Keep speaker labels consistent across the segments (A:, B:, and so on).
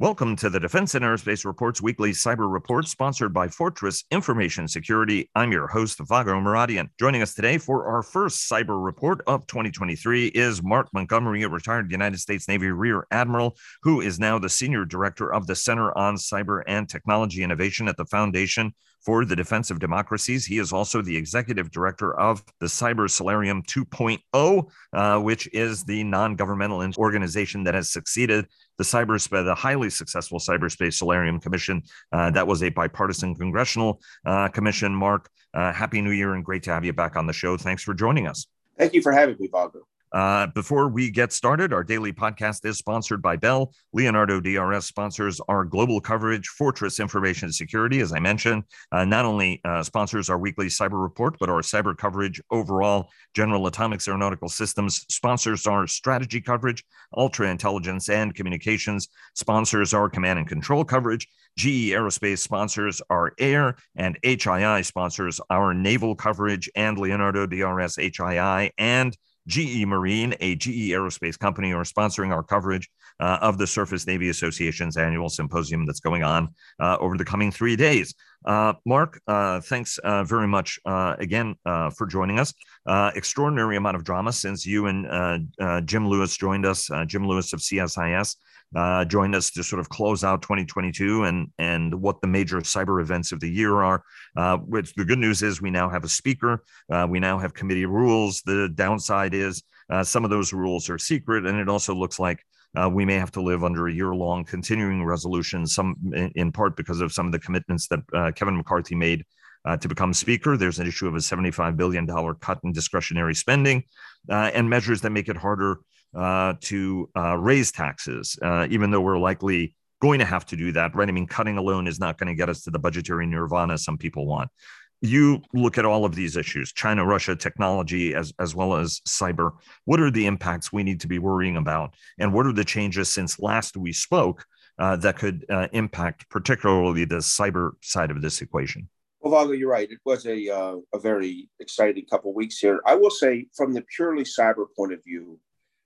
A: Welcome to the Defense and Aerospace Reports weekly cyber report sponsored by Fortress Information Security. I'm your host, Vago Muradian. Joining us today for our first cyber report of 2023 is Mark Montgomery, a retired United States Navy Rear Admiral, who is now the Senior Director of the Center on Cyber and Technology Innovation at the Foundation for the Defense of Democracies. He is also the executive director of the Cyber Solarium 2.0, uh, which is the non governmental organization that has succeeded the cyberspace, the highly successful Cyberspace Solarium Commission. Uh, that was a bipartisan congressional uh, commission. Mark, uh, happy New Year and great to have you back on the show. Thanks for joining us.
B: Thank you for having me, Vago.
A: Uh, before we get started, our daily podcast is sponsored by Bell. Leonardo DRS sponsors our global coverage, Fortress Information Security, as I mentioned. Uh, not only uh, sponsors our weekly cyber report, but our cyber coverage overall. General Atomics Aeronautical Systems sponsors our strategy coverage, ultra intelligence and communications, sponsors our command and control coverage. GE Aerospace sponsors our air, and HII sponsors our naval coverage, and Leonardo DRS HII and GE Marine, a GE aerospace company, are sponsoring our coverage uh, of the Surface Navy Association's annual symposium that's going on uh, over the coming three days. Uh, Mark, uh, thanks uh, very much uh, again for joining us. extraordinary amount of drama since you and Jim Lewis joined us, Jim Lewis of CSIS uh, joined us to sort of close out 2022 and and what the major cyber events of the year are. Uh, which the good news is we now have a speaker. Uh, we now have committee rules. The downside is uh, some of those rules are secret, and it also looks like. Uh, we may have to live under a year-long continuing resolution, some in part because of some of the commitments that uh, Kevin McCarthy made uh, to become speaker. There's an issue of a $75 billion cut in discretionary spending uh, and measures that make it harder uh, to uh, raise taxes, uh, even though we're likely going to have to do that, right? I mean, cutting alone is not going to get us to the budgetary nirvana some people want. You look at all of these issues China, Russia, technology, as, as well as cyber. What are the impacts we need to be worrying about? And what are the changes since last we spoke uh, that could impact particularly the cyber side of this equation?
B: Vago, you're right. It was a, uh, a very exciting couple weeks here. I will say, from the purely cyber point of view,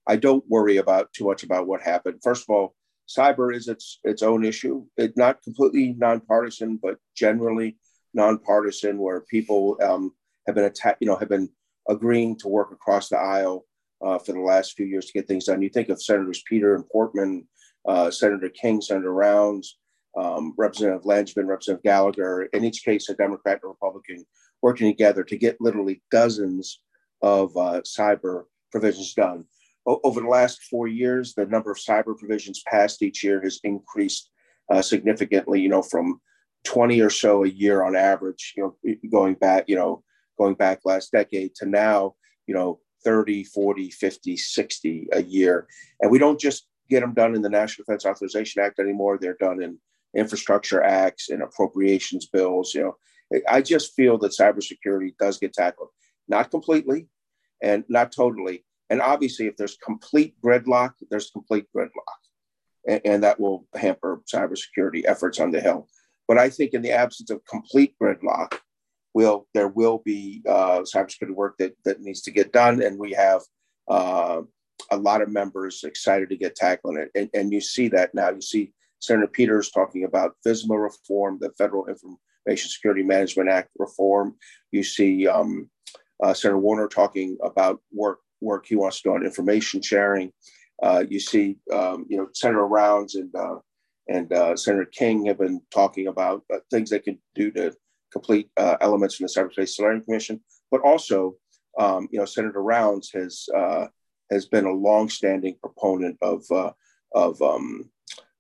B: I don't worry about too much about what happened. First of all, cyber is its its own issue. It's not completely nonpartisan, but generally nonpartisan, where people um, have been you know, have been agreeing to work across the aisle uh, for the last few years to get things done. You think of Senators Peter and Portman, uh, Senator King, Senator Rounds, um, Representative Langevin, Representative Gallagher, in each case, a Democrat and Republican working together to get literally dozens of uh, cyber provisions done over the last four years, the number of cyber provisions passed each year has increased uh, significantly. You know, from 20 or so a year on average. You know, going back, you know, going back last decade to now, you know, 30, 40, 50, 60 a year. And we don't just get them done in the National Defense Authorization Act anymore. They're done in infrastructure acts and appropriations bills. You know, I just feel that cybersecurity does get tackled, not completely and not totally, and obviously, if there's complete gridlock, there's complete gridlock. And, and that will hamper cybersecurity efforts on the Hill. But I think in the absence of complete gridlock, will there will be uh, cybersecurity work that, that needs to get done. And we have uh, a lot of members excited to get tackling it. And, and you see that now. You see Senator Peters talking about FISMA reform, the Federal Information Security Management Act reform. You see um, uh, Senator Warner talking about work work he wants to do on information sharing. Uh, you see, um, you know, Senator Rounds and uh, and uh, Senator King have been talking about uh, things they can do to complete uh, elements from the Cyberspace Solarium Commission. But also, um, you know, Senator Rounds has has been a longstanding proponent of of um,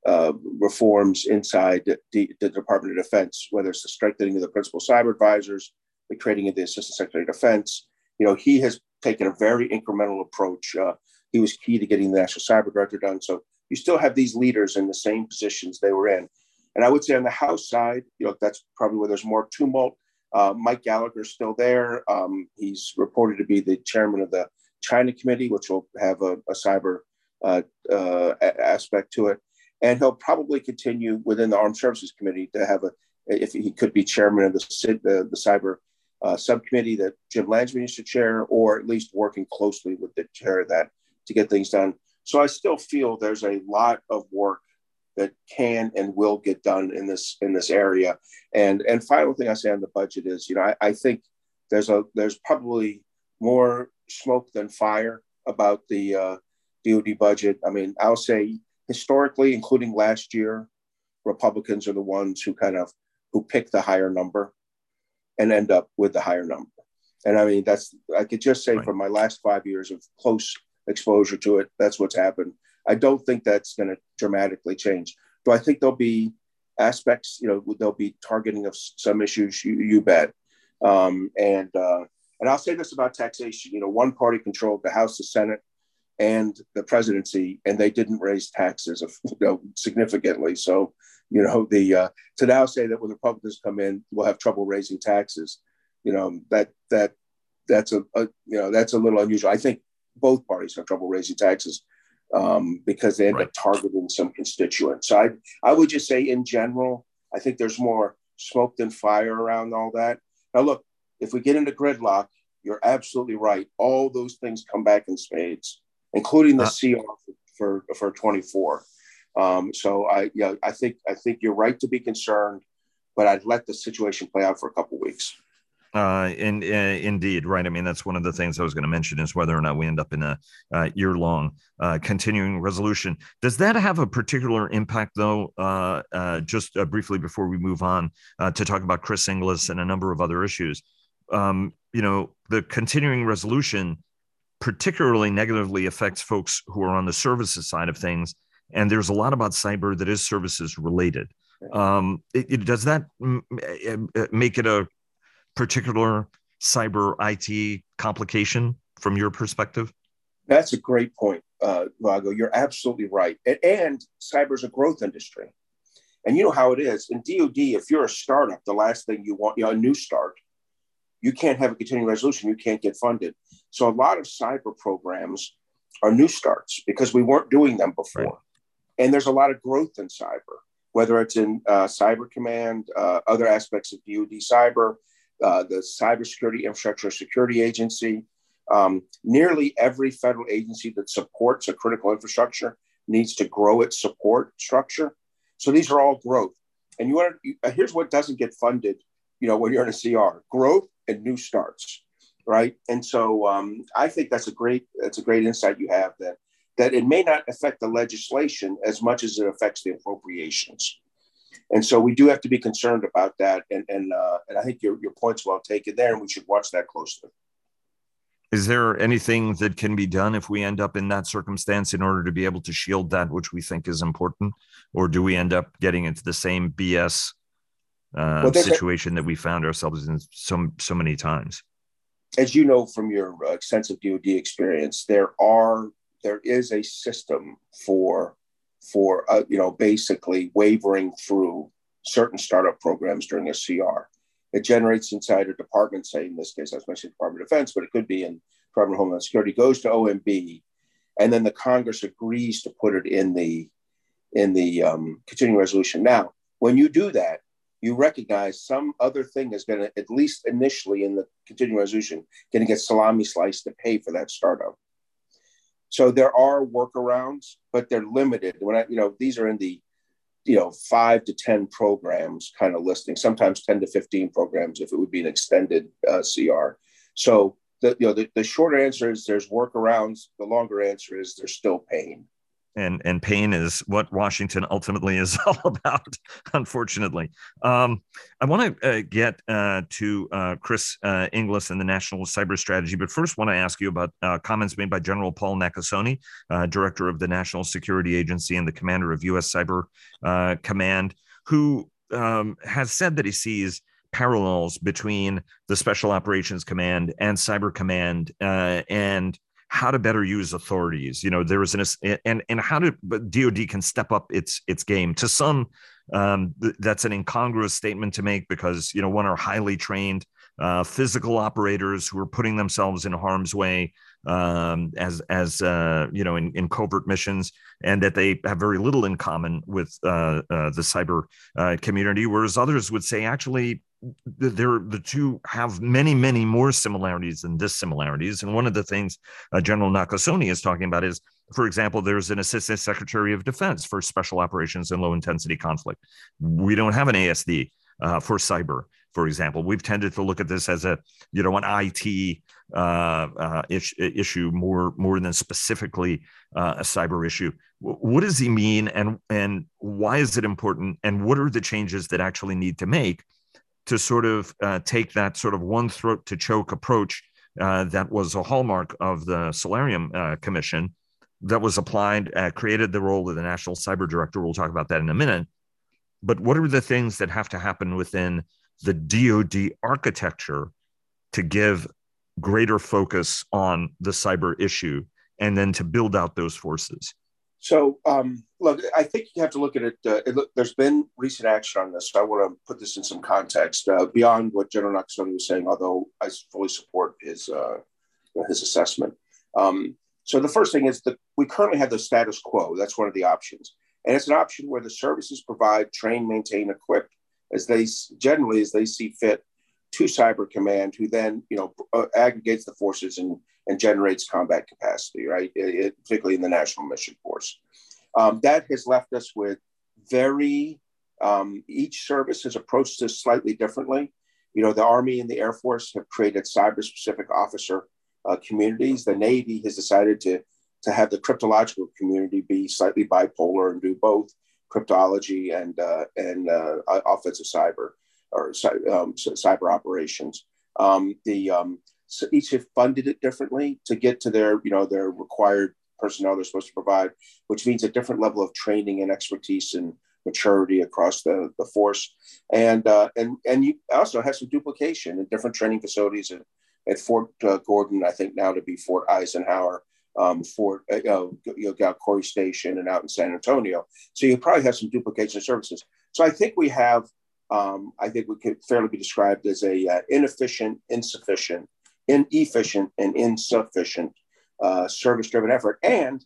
B: reforms inside the, the, Department of Defense, whether it's the strengthening of the principal cyber advisors, the creating of the Assistant Secretary of Defense. You know, he has taken a very incremental approach. Uh, he was key to getting the National Cyber Director done. So you still have these leaders in the same positions they were in. And I would say on the House side, you know, that's probably where there's more tumult. Uh, Mike Gallagher is still there. Um, he's reported to be the chairman of the China Committee, which will have a, a cyber uh, uh, aspect to it. And he'll probably continue within the Armed Services Committee to have a, if he could be chairman of the, the, the cyber uh, subcommittee that Jim Langevin used to chair, or at least working closely with the chair of that to get things done. So I still feel there's a lot of work that can and will get done in this in this area. And and final thing I say on the budget is, you know, I, I think there's a there's probably more smoke than fire about the uh, DoD budget. I mean, I'll say historically, including last year, Republicans are the ones who kind of who pick the higher number and end up with the higher number. And I mean, that's I could just say right. from my last five years of close exposure to it, that's what's happened. I don't think that's going to dramatically change. Do I think there'll be aspects, you know, there'll be targeting of some issues? You, you bet. Um, and uh, and I'll say this about taxation. You know, one party controlled the House, the Senate, and the presidency, and they didn't raise taxes of, you know, significantly. So, you know, the uh, to now say that when the Republicans come in, we'll have trouble raising taxes. You know, that that that's a, a you know that's a little unusual. I think both parties have trouble raising taxes um, because they end right. up targeting some constituents. So I, I would just say in general, I think there's more smoke than fire around all that. Now, look, if we get into gridlock, you're absolutely right. All those things come back in spades, including the uh, CR for, for, for 24. Um, so I, yeah, I think I think you're right to be concerned, but I'd let the situation play out for a couple weeks.
A: Uh, and uh, indeed, right. I mean, that's one of the things I was going to mention is whether or not we end up in a uh, year long uh, continuing resolution. Does that have a particular impact, though? Uh, uh, just briefly before we move on to talk about Chris Inglis and a number of other issues, um, you know, the continuing resolution particularly negatively affects folks who are on the services side of things. And there's a lot about cyber that is services related. Um, it, it, does that m- make it a particular cyber IT complication from your perspective?
B: That's a great point, uh, Vago. You're absolutely right. And, and cyber is a growth industry. And you know how it is in DoD. If you're a startup, the last thing you want, you know, a new start, you can't have a continuing resolution. You can't get funded. So a lot of cyber programs are new starts because we weren't doing them before. Right. And there's a lot of growth in cyber, whether it's in uh, Cyber Command, uh, other aspects of DoD cyber, uh, the Cybersecurity Infrastructure Security Agency. Um, nearly every federal agency that supports a critical infrastructure needs to grow its support structure. So these are all growth. And you want to, uh, here's what doesn't get funded, you know, when you're in a CR: growth and new starts, right? And so um, I think that's a great that's a great insight you have that that it may not affect the legislation as much as it affects the appropriations. And so we do have to be concerned about that. And and uh, and I think your your point's well taken there, and we should watch that closely.
A: Is there anything that can be done if we end up in that circumstance in order to be able to shield that which we think is important, or do we end up getting into the same BS uh, well, situation that we found ourselves in so so many times?
B: As you know from your uh, extensive DoD experience, there are there is a system for for uh, you know basically wavering through certain startup programs during a CR. It generates inside a department, say in this case, I was mentioning Department of Defense, but it could be in Department of Homeland Security, goes to OMB, and then the Congress agrees to put it in the in the um, continuing resolution. Now, when you do that, you recognize some other thing is going to, at least initially in the continuing resolution, going to get salami sliced to pay for that startup. So there are workarounds, but they're limited. When I, you know, these are in the, you know, five to 10 programs kind of listing, sometimes 10 to 15 programs if it would be an extended uh, CR. So the, you know, the, the shorter answer is there's workarounds. The longer answer is there's still pain
A: and and pain is what Washington ultimately is all about. Unfortunately, um, I want to uh, get uh, to uh, Chris uh, Inglis and the National Cyber Strategy, but first, want to ask you about uh, comments made by General Paul Nakasone, uh, director of the National Security Agency and the commander of U.S. Cyber Command, who um, has said that he sees parallels between the Special Operations Command and Cyber Command and how to better use authorities. You know, there is an and and how to DoD can step up its its game. To some, um, that's an incongruous statement to make because you know one are highly trained uh, physical operators who are putting themselves in harm's way um, as as uh, you know in, in covert missions, and that they have very little in common with uh, uh the cyber uh, community. Whereas others would say actually they're the two have many many more similarities than dissimilarities and one of the things uh, general nakasone is talking about is for example there's an assistant secretary of defense for special operations and low intensity conflict. We don't have an asd uh, for cyber for example. We've tended to look at this as a you know an it uh, uh ish, issue more more than specifically uh, a cyber issue. What does he mean and and why is it important and what are the changes that actually need to make to sort of uh, take that sort of one throat to choke approach uh, that was a hallmark of the Solarium uh, Commission that was applied, uh, created the role of the National Cyber Director. We'll talk about that in a minute. But what are the things that have to happen within the DoD architecture to give greater focus on the cyber issue and then to build out those forces?
B: So, um, look, I think you have to look at it. Uh, it look, there's been recent action on this. So I want to put this in some context uh, beyond what General Nakasone was saying, although I fully support his, uh, his assessment. Um, so, the first thing is that we currently have the status quo. That's one of the options. And it's an option where the services provide, train, maintain, equip as they generally as they see fit to Cyber Command, who then you know uh, aggregates the forces and and generates combat capacity, right? It, it, particularly in the National Mission Force. Um, that has left us with very, um, each service has approached this slightly differently. You know, the Army and the Air Force have created cyber specific officer uh, communities. The Navy has decided to, to have the cryptological community be slightly bipolar and do both cryptology and, uh, and uh, offensive cyber or um, cyber operations. Um, the um, so each have funded it differently to get to their, you know, their required personnel they're supposed to provide, which means a different level of training and expertise and maturity across the, the force. And, uh, and, and you also have some duplication in different training facilities at, at Fort uh, Gordon, I think now to be Fort Eisenhower, um, Fort, uh, you know, got Corry Station and out in San Antonio. So you probably have some duplication of services. So I think we have, um, I think we could fairly be described as a uh, inefficient, insufficient, inefficient and insufficient uh, service-driven effort, and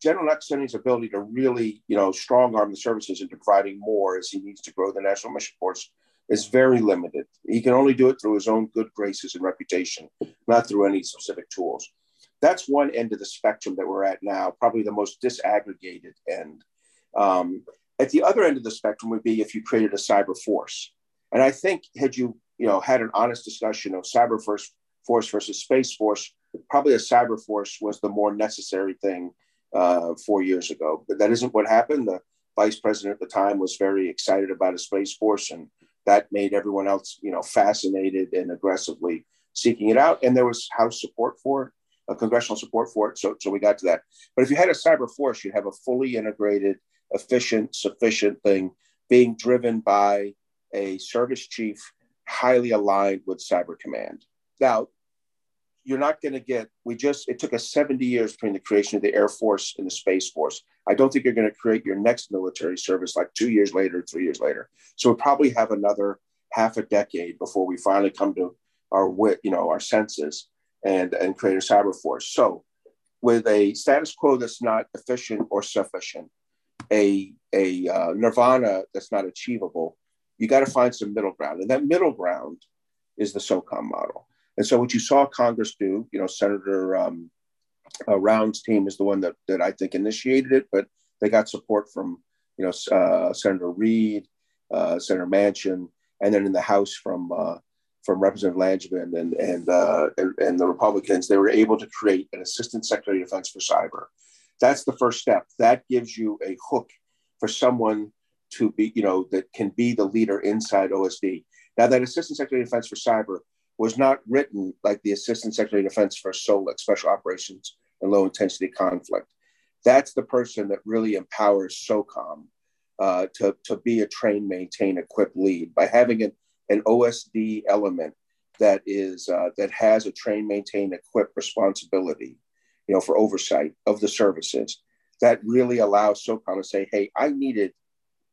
B: General Nakasone's ability to really, you know, strong arm the services into providing more as he needs to grow the National Mission Force is very limited. He can only do it through his own good graces and reputation, not through any specific tools. That's one end of the spectrum that we're at now, probably the most disaggregated end. Um, at the other end of the spectrum would be if you created a cyber force. And I think had you, you know, had an honest discussion of cyber first Force versus Space Force, probably a cyber force was the more necessary thing uh, four years ago. But that isn't what happened. The vice president at the time was very excited about a space force, and that made everyone else, you know, fascinated and aggressively seeking it out. And there was House support for it, a congressional support for it. So, so we got to that. But if you had a cyber force, you'd have a fully integrated, efficient, sufficient thing being driven by a service chief highly aligned with Cyber Command. Now, you're not going to get, we just, it took us 70 years between the creation of the Air Force and the Space Force. I don't think you're going to create your next military service like two years later, three years later. So we'll probably have another half a decade before we finally come to our wit, you know, our senses and, and create a cyber force. So with a status quo that's not efficient or sufficient, a, a uh, nirvana that's not achievable, you got to find some middle ground. And that middle ground is the SOCOM model. And so what you saw Congress do, you know, Senator um, uh, Rounds' team is the one that, that I think initiated it, but they got support from, you know, uh, Senator Reed, uh, Senator Manchin, and then in the House from uh, from Representative Langevin and and, uh, and, and the Republicans, they were able to create an Assistant Secretary of Defense for Cyber. That's the first step. That gives you a hook for someone to be, you know, that can be the leader inside OSD. Now, that Assistant Secretary of Defense for Cyber was not written like the Assistant Secretary of Defense for SOLIC, Special Operations and Low Intensity Conflict. That's the person that really empowers SOCOM uh, to, to be a train, maintain, equip lead by having an, an OSD element that is uh, that has a train, maintain, equip responsibility, you know, for oversight of the services. That really allows SOCOM to say, "Hey, I needed,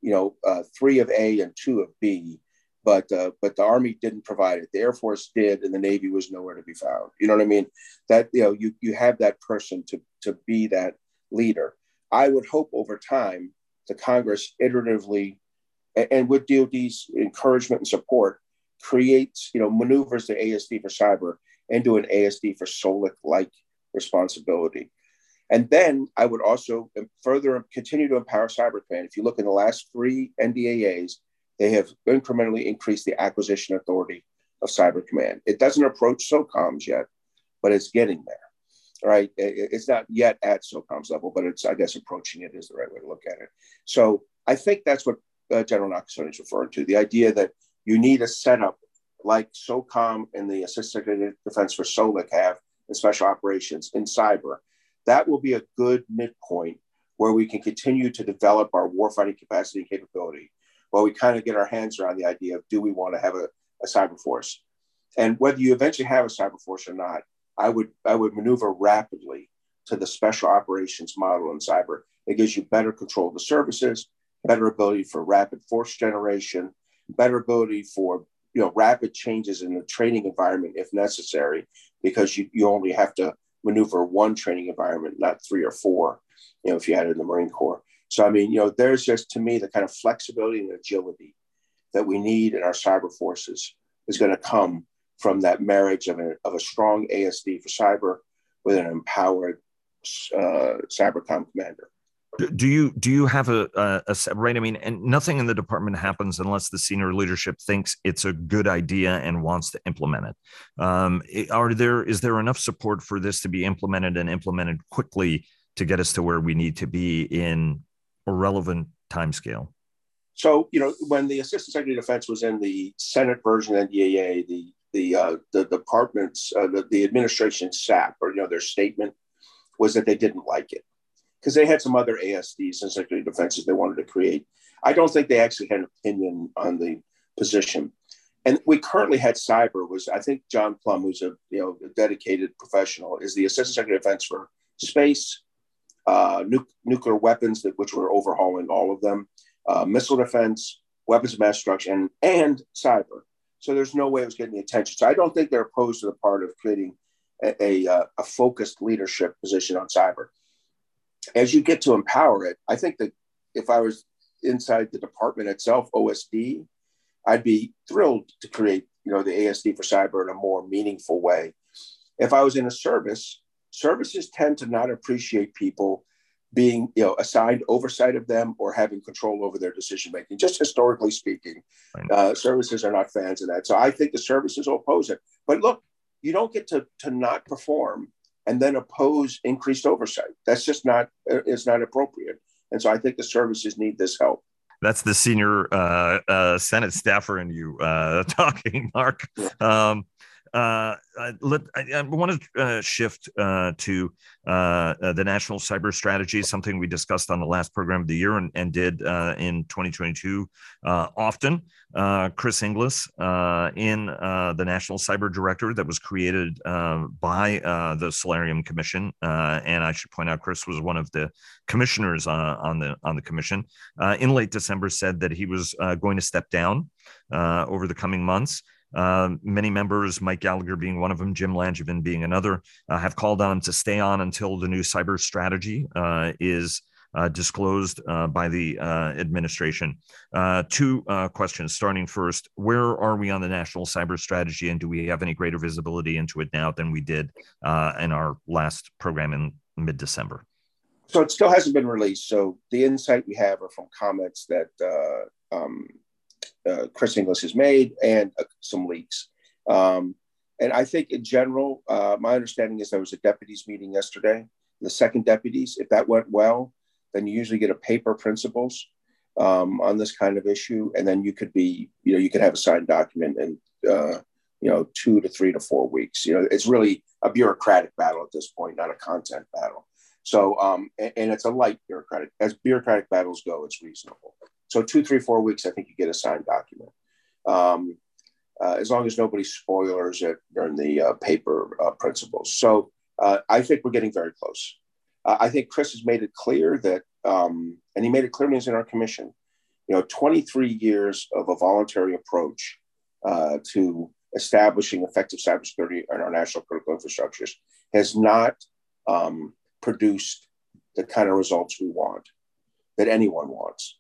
B: you know, uh, three of A and two of B." but uh, but the army didn't provide it. The Air Force did, and the Navy was nowhere to be found. You know what I mean? That you know you you have that person to to be that leader. I would hope over time the Congress iteratively and with DoD's encouragement and support creates, you know, maneuvers the ASD for cyber into an ASD for SOLIC like responsibility. And then I would also further continue to empower Cyber Command. If you look in the last three NDAAs, they have incrementally increased the acquisition authority of Cyber Command. It doesn't approach SOCOMs yet, but it's getting there. Right? It's not yet at SOCOM's level, but it's I guess approaching it is the right way to look at it. So I think that's what uh, General Nakasone is referring to: the idea that you need a setup like SOCOM and the Assistant Defense for SOLIC have in special operations in cyber. That will be a good midpoint where we can continue to develop our warfighting capacity and capability while we kind of get our hands around the idea of do we want to have a, a cyber force? And whether you eventually have a cyber force or not, I would I would maneuver rapidly to the special operations model in cyber. It gives you better control of the services, better ability for rapid force generation, better ability for you know rapid changes in the training environment if necessary, because you, you only have to maneuver one training environment, not three or four, you know, if you had it in the Marine Corps. So I mean, you know, there's just to me the kind of flexibility and agility that we need in our cyber forces is going to come from that marriage of a, of a strong ASD for cyber with an empowered uh, cybercom commander.
A: Do you do you have a, a, a, right? I mean, and nothing in the department happens unless the senior leadership thinks it's a good idea and wants to implement it. Um, are there is there enough support for this to be implemented and implemented quickly to get us to where we need to be in a relevant time scale?
B: So you know, when the Assistant Secretary of Defense was in the Senate version of NDAA, the the uh, the department's uh, the, the administration SAP or you know their statement was that they didn't like it because they had some other ASDs and security defenses they wanted to create. I don't think they actually had an opinion on the position. And we currently had cyber was I think John Plumb, who's a you know a dedicated professional, is the assistant secretary of defense for space, uh, nu- nuclear weapons, that, which we're overhauling all of them, uh, missile defense, weapons of mass destruction, and cyber. So there's no way it was getting the attention. So I don't think they're opposed to the part of creating a, a, uh, a focused leadership position on cyber. As you get to empower it, I think that if I was inside the department itself, OSD, I'd be thrilled to create, you know, the ASD for cyber in a more meaningful way. If I was in a service, services tend to not appreciate people being you know assigned oversight of them or having control over their decision making just historically speaking. Uh, services are not fans of that. So i think the services will oppose it. But look you don't get to to not perform and then oppose increased oversight. That's just not it's not appropriate. And so i think the services need this help.
A: That's the senior uh, uh, senate staffer in you uh, talking mark. Um, uh, let, I, I want to uh, shift uh, to uh, uh, the national cyber strategy, something we discussed on the last program of the year and, and did uh, in 2022 often. Chris Inglis in the National Cyber Director that was created by the Solarium Commission, and I should point out Chris was one of the commissioners on the on the commission. in late December, said that he was going to step down over the coming months. Uh, many members, Mike Gallagher being one of them, Jim Langevin being another, uh, have called on to stay on until the new cyber strategy uh, is uh, disclosed uh, by the administration. two questions, starting first Where are we on the national cyber strategy, and do we have any greater visibility into it now than we did in our last program in mid December?
B: So it still hasn't been released. So the insight we have are from comments that um, uh, Chris Inglis has made and uh, some leaks. Um, and I think in general, uh, my understanding is there was a deputies meeting yesterday. The second deputies, if that went well, then you usually get a paper principles um, on this kind of issue, and then you could be, you know, you could have a signed document in, uh, you know, two to three to four weeks. You know, it's really a bureaucratic battle at this point, not a content battle. So, um, and, and it's a light bureaucratic. As bureaucratic battles go, it's reasonable. So two, three, four weeks, I think you get a signed document. Um, uh, as long as nobody spoilers it during the uh, paper uh, principles. So uh, I think we're getting very close. Uh, I think Chris has made it clear that, um, and he made it clear when he was in our commission, you know, 23 years of a voluntary approach uh, to establishing effective cybersecurity in our national critical infrastructures has not um, produced the kind of results we want, that anyone wants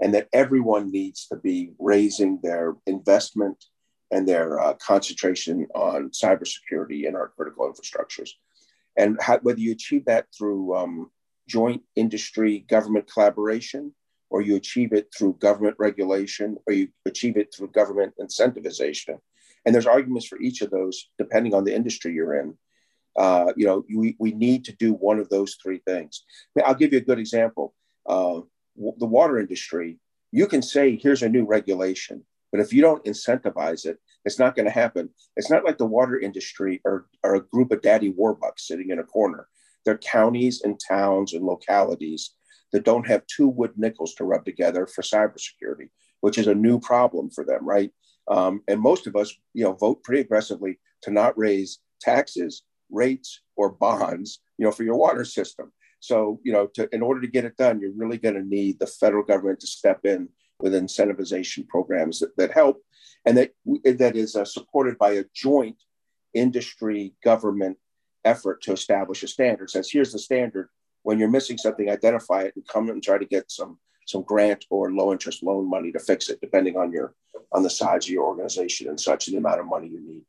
B: and that everyone needs to be raising their investment and their uh, concentration on cybersecurity in our critical infrastructures. And how, whether you achieve that through um, joint industry government collaboration, or you achieve it through government regulation, or you achieve it through government incentivization. And there's arguments for each of those depending on the industry you're in. Uh, you know, we, we need to do one of those three things. I'll give you a good example. Uh, the water industry, you can say, here's a new regulation, but if you don't incentivize it, it's not going to happen. It's not like the water industry are, are a group of daddy warbucks sitting in a corner. They're counties and towns and localities that don't have two wood nickels to rub together for cybersecurity, which is a new problem for them, right? Um, and most of us, you know, vote pretty aggressively to not raise taxes, rates, or bonds, you know, for your water system. So, you know, to, in order to get it done, you're really going to need the federal government to step in with incentivization programs that, that help and that, that is uh, supported by a joint industry government effort to establish a standard. Says, here's the standard. When you're missing something, identify it and come and try to get some some grant or low interest loan money to fix it, depending on your on the size of your organization and such, and the amount of money you need.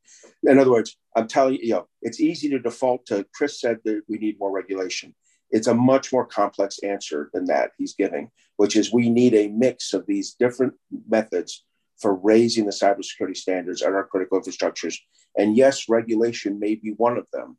B: In other words, I'm telling you, you know, it's easy to default to Chris said that we need more regulation. It's a much more complex answer than that he's giving, which is we need a mix of these different methods for raising the cybersecurity standards on our critical infrastructures. And yes, regulation may be one of them,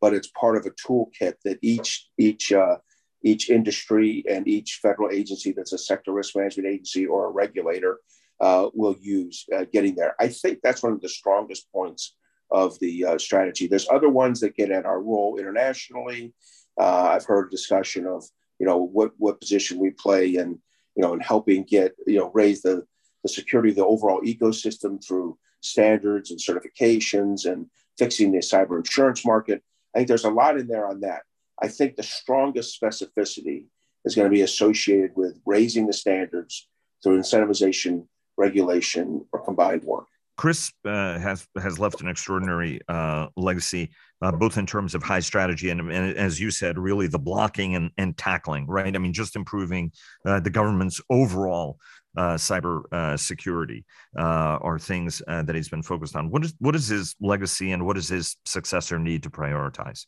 B: but it's part of a toolkit that each each uh, each industry and each federal agency that's a sector risk management agency or a regulator uh, will use uh, getting there. I think that's one of the strongest points of the uh, strategy. There's other ones that get at our role internationally. Uh, I've heard discussion of you know what what position we play in you know in helping get you know raise the the security of the overall ecosystem through standards and certifications and fixing the cyber insurance market. I think there's a lot in there on that. I think the strongest specificity is going to be associated with raising the standards through incentivization, regulation, or combined work.
A: Chris uh, has has left an extraordinary uh, legacy, uh, both in terms of high strategy and, and, as you said, really the blocking and, and tackling. Right? I mean, just improving uh, the government's overall uh, cyber uh, security are things that he's been focused on. What is what is his legacy, and what does his successor need to prioritize?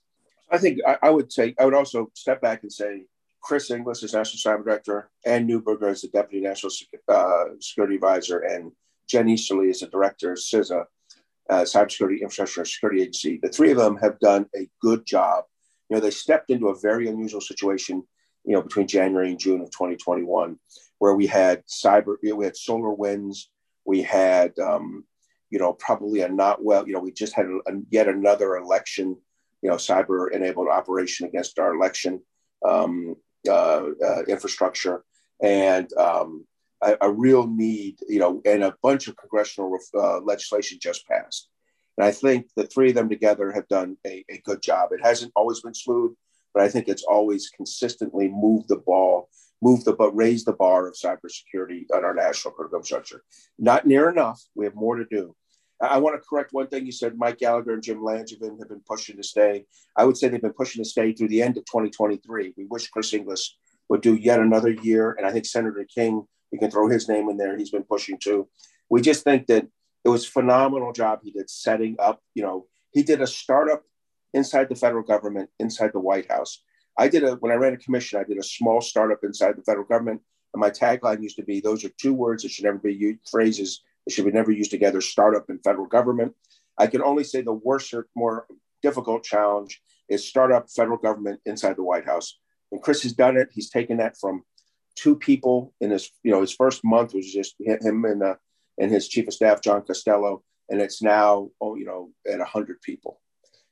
B: I think I, I would say I would also step back and say Chris Inglis is National Cyber Director, and Neuberger is the Deputy National Security Advisor, and Jen Easterly is the director of CISA, uh, Cybersecurity Infrastructure Security Agency. The three of them have done a good job. You know, they stepped into a very unusual situation, you know, between January and June of 2021, where we had cyber, we had SolarWinds, we had, um, you know, probably a not well, you know, we just had a, a, yet another election, you know, cyber enabled operation against our election um, uh, uh, infrastructure. And, um, a, a, real need, you know, and a bunch of congressional uh, legislation just passed. And I think the three of them together have done a, a, good job. It hasn't always been smooth, but I think it's always consistently moved the ball, moved the but raised the bar of cybersecurity on our national critical infrastructure. Not near enough. We have more to do. I want to correct one thing you said. Mike Gallagher and Jim Langevin have been pushing to stay. I would say they've been pushing to stay through the end of 2023. We wish Chris Inglis would do yet another year, and I think Senator King you can throw his name in there. He's been pushing too. We just think that it was phenomenal job he did setting up. You know, he did a startup inside the federal government, inside the White House. I did a when I ran a commission. I did a small startup inside the federal government, and my tagline used to be: "Those are two words that should never be used, phrases that should be never used together: startup and federal government." I can only say the worse or more difficult challenge is startup federal government inside the White House. And Chris has done it. He's taken that from two people in his you know his first month was just him and uh, and his chief of staff John Costello, and it's now oh you know at hundred people.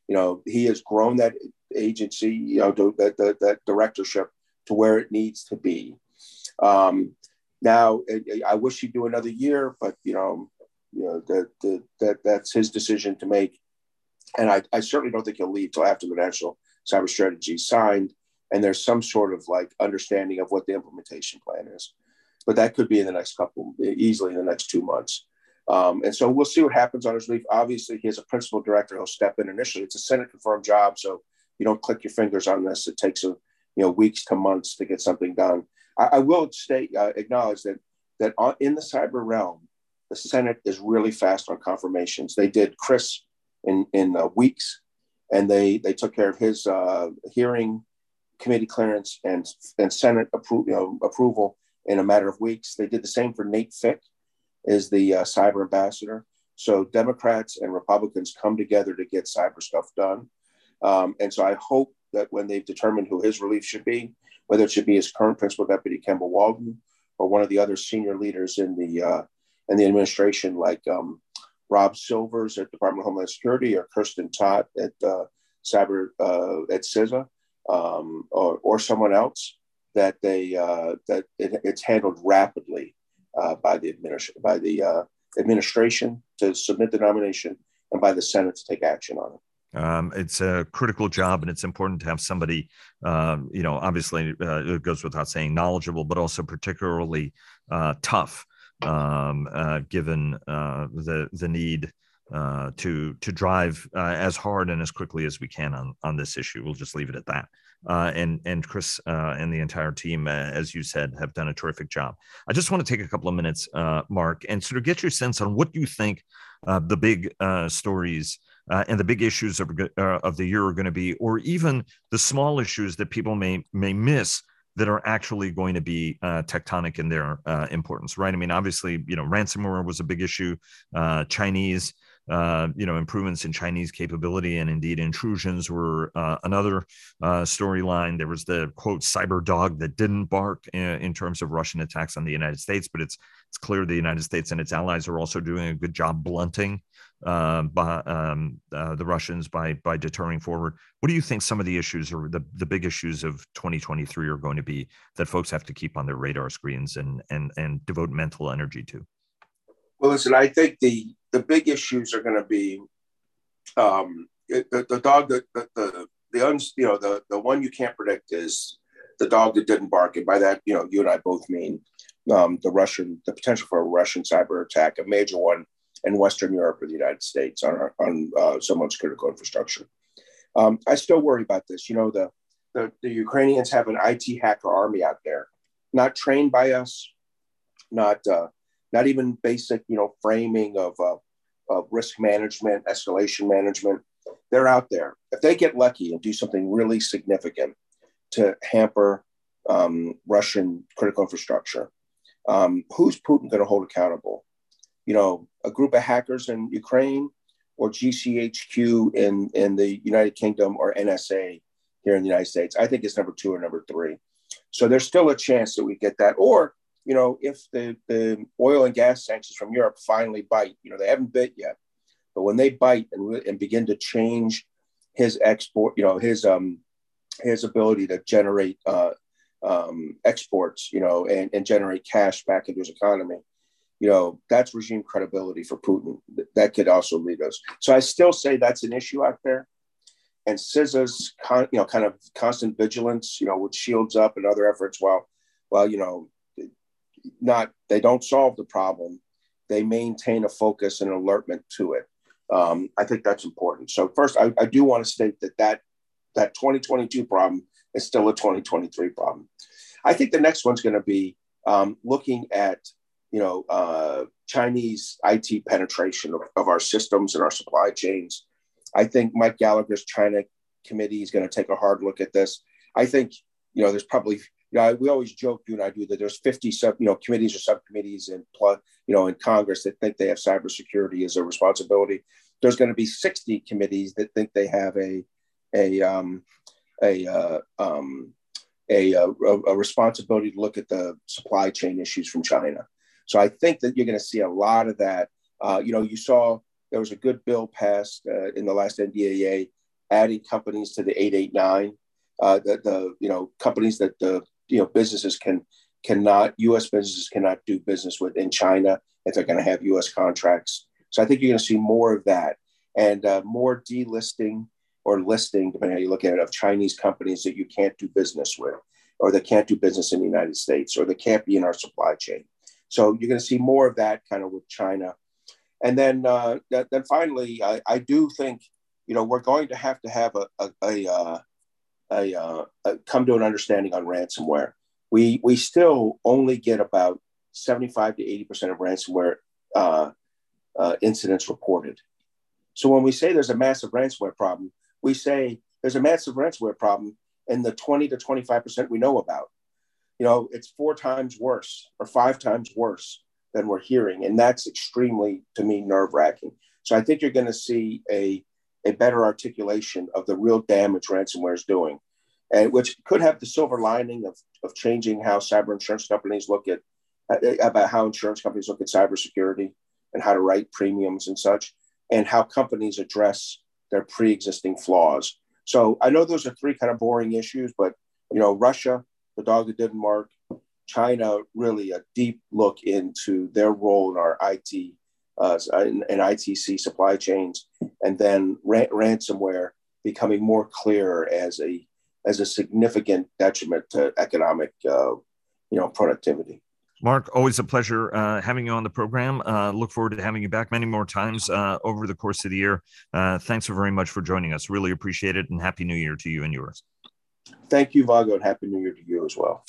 B: You know he has grown that agency, you know that that, that directorship to where it needs to be. Um, now I wish he'd do another year, but you know you know that that, that that's his decision to make, and I, I certainly don't think he'll leave till after the national cyber strategy signed and there's some sort of like understanding of what the implementation plan is. But that could be in the next couple, easily in the next two months. Um, and so we'll see what happens on his leave. Obviously, he has a principal director. He'll step in initially. It's a Senate confirmed job, so you don't click your fingers on this. It takes a you know weeks to months to get something done. I, I will state uh, acknowledge that that in the cyber realm, the Senate is really fast on confirmations. They did Chris in in uh, weeks, and they they took care of his uh, hearing, committee clearance, and and Senate appro- you know, approval in a matter of weeks. They did the same for Nate Fick, is the uh, cyber ambassador. So Democrats and Republicans come together to get cyber stuff done. Um, and so I hope that when they've determined who his relief should be, whether it should be his current principal deputy Kemba Walden or one of the other senior leaders in the uh, in the administration, like um, Rob Silvers at Department of Homeland Security or Kiersten Todd at uh, Cyber uh, at CISA, um, or, or someone else, that they uh, that it, it's handled rapidly uh, by the administration by the uh, administration to submit the nomination and by the Senate to take action on it.
A: Um, it's a critical job, and it's important to have somebody, um, you know, obviously uh, it goes without saying, knowledgeable, but also particularly uh, tough, um, uh, given uh, the the need uh, to to drive uh, as hard and as quickly as we can on on this issue. We'll just leave it at that. and and Chris and the entire team, as you said, have done a terrific job. I just want to take a couple of minutes, Mark, and sort of get your sense on what you think the big stories uh, and the big issues of, uh, of the year are going to be, or even the small issues that people may may miss that are actually going to be uh, tectonic in their uh, importance, right? I mean, obviously, you know, ransomware was a big issue. Uh, Chinese, uh, you know, improvements in Chinese capability and indeed intrusions were another storyline. There was the quote cyber dog that didn't bark in, in terms of Russian attacks on the United States, but it's it's clear the United States and its allies are also doing a good job blunting uh, by um, uh, the Russians by by deterring forward. What do you think some of the issues or the, the big issues of 2023 are going to be that folks have to keep on their radar screens and and and devote mental energy to?
B: Well, listen, I think the the big issues are going to be um, the, the dog that the, the the uns, you know the the one you can't predict is the dog that didn't bark, and by that you know you and I both mean um, the Russian the potential for a Russian cyber attack, a major one in Western Europe or the United States on, on uh, someone's critical infrastructure. Um, I still worry about this. You know, the, the, the Ukrainians have an IT hacker army out there, not trained by us, not uh, not even basic, you know, framing of, uh, of risk management, escalation management. They're out there. If they get lucky and do something really significant to hamper um, Russian critical infrastructure, um, who's Putin going to hold accountable? you know, a group of hackers in Ukraine or GCHQ in, in the United Kingdom or NSA here in the United States. I think it's number two or number three. So there's still a chance that we get that. Or, you know, if the, the oil and gas sanctions from Europe finally bite, you know, they haven't bit yet, but when they bite and, and begin to change his export, you know, his, um, his ability to generate uh, um, exports, you know, and, and generate cash back into his economy, you know, that's regime credibility for Putin. That could also lead us. So I still say that's an issue out there. And CISA's, con, you know, kind of constant vigilance, you know, with shields up and other efforts, while, well, you know, not they don't solve the problem, they maintain a focus and alertment to it. Um, I think that's important. So first, I, I do want to state that that that 2022 problem is still a 2023 problem. I think the next one's going to be um, looking at you know, uh, Chinese IT penetration of, of, our systems and our supply chains. I think Mike Gallagher's China committee is going to take a hard look at this. I think, you know, there's probably, you know, we always joke, you and I do that there's 50 sub, you know, committees or subcommittees in, you know, in Congress that think they have cybersecurity as a responsibility. There's going to be 60 committees that think they have a, a, um, a, uh, um, a, a, a responsibility to look at the supply chain issues from China. So I think that you're going to see a lot of that. Uh, you know, you saw there was a good bill passed uh, in the last NDAA adding companies to the 889. Uh, the, the you know companies that the you know businesses can cannot U.S. businesses cannot do business with in China if they're going to have U.S. contracts. So I think you're going to see more of that and uh, more delisting or listing, depending how you look at it, of Chinese companies that you can't do business with, or that can't do business in the United States, or that can't be in our supply chain. So you're going to see more of that kind of with China. And then, uh, then finally, I, I, do think, you know, we're going to have to have a, a, a, uh, a, uh, a come to an understanding on ransomware. We, we still only get about 75 to 80% of ransomware uh, uh, incidents reported. So when we say there's a massive ransomware problem, we say there's a massive ransomware problem in the 20 to 25% we know about. You know, it's four times worse or five times worse than we're hearing. And that's extremely, to me, nerve wracking. So I think you're going to see a, a better articulation of the real damage ransomware is doing, and which could have the silver lining of, of changing how cyber insurance companies look at about how insurance companies look at cybersecurity and how to write premiums and such, and how companies address their pre-existing flaws. So I know those are three kind of boring issues, but you know, Russia, the dog that didn't mark, China, really a deep look into their role in our IT uh, and, ITC supply chains, and then ra- ransomware becoming more clear as a as a significant detriment to economic, uh, you know, productivity.
A: Mark, always a pleasure uh, having you on the program. Uh, look forward to having you back many more times uh, over the course of the year. Uh, thanks so very much for joining us. Really appreciate it, and happy New Year to you and yours.
B: Thank you, Vago, and happy New Year to you as well.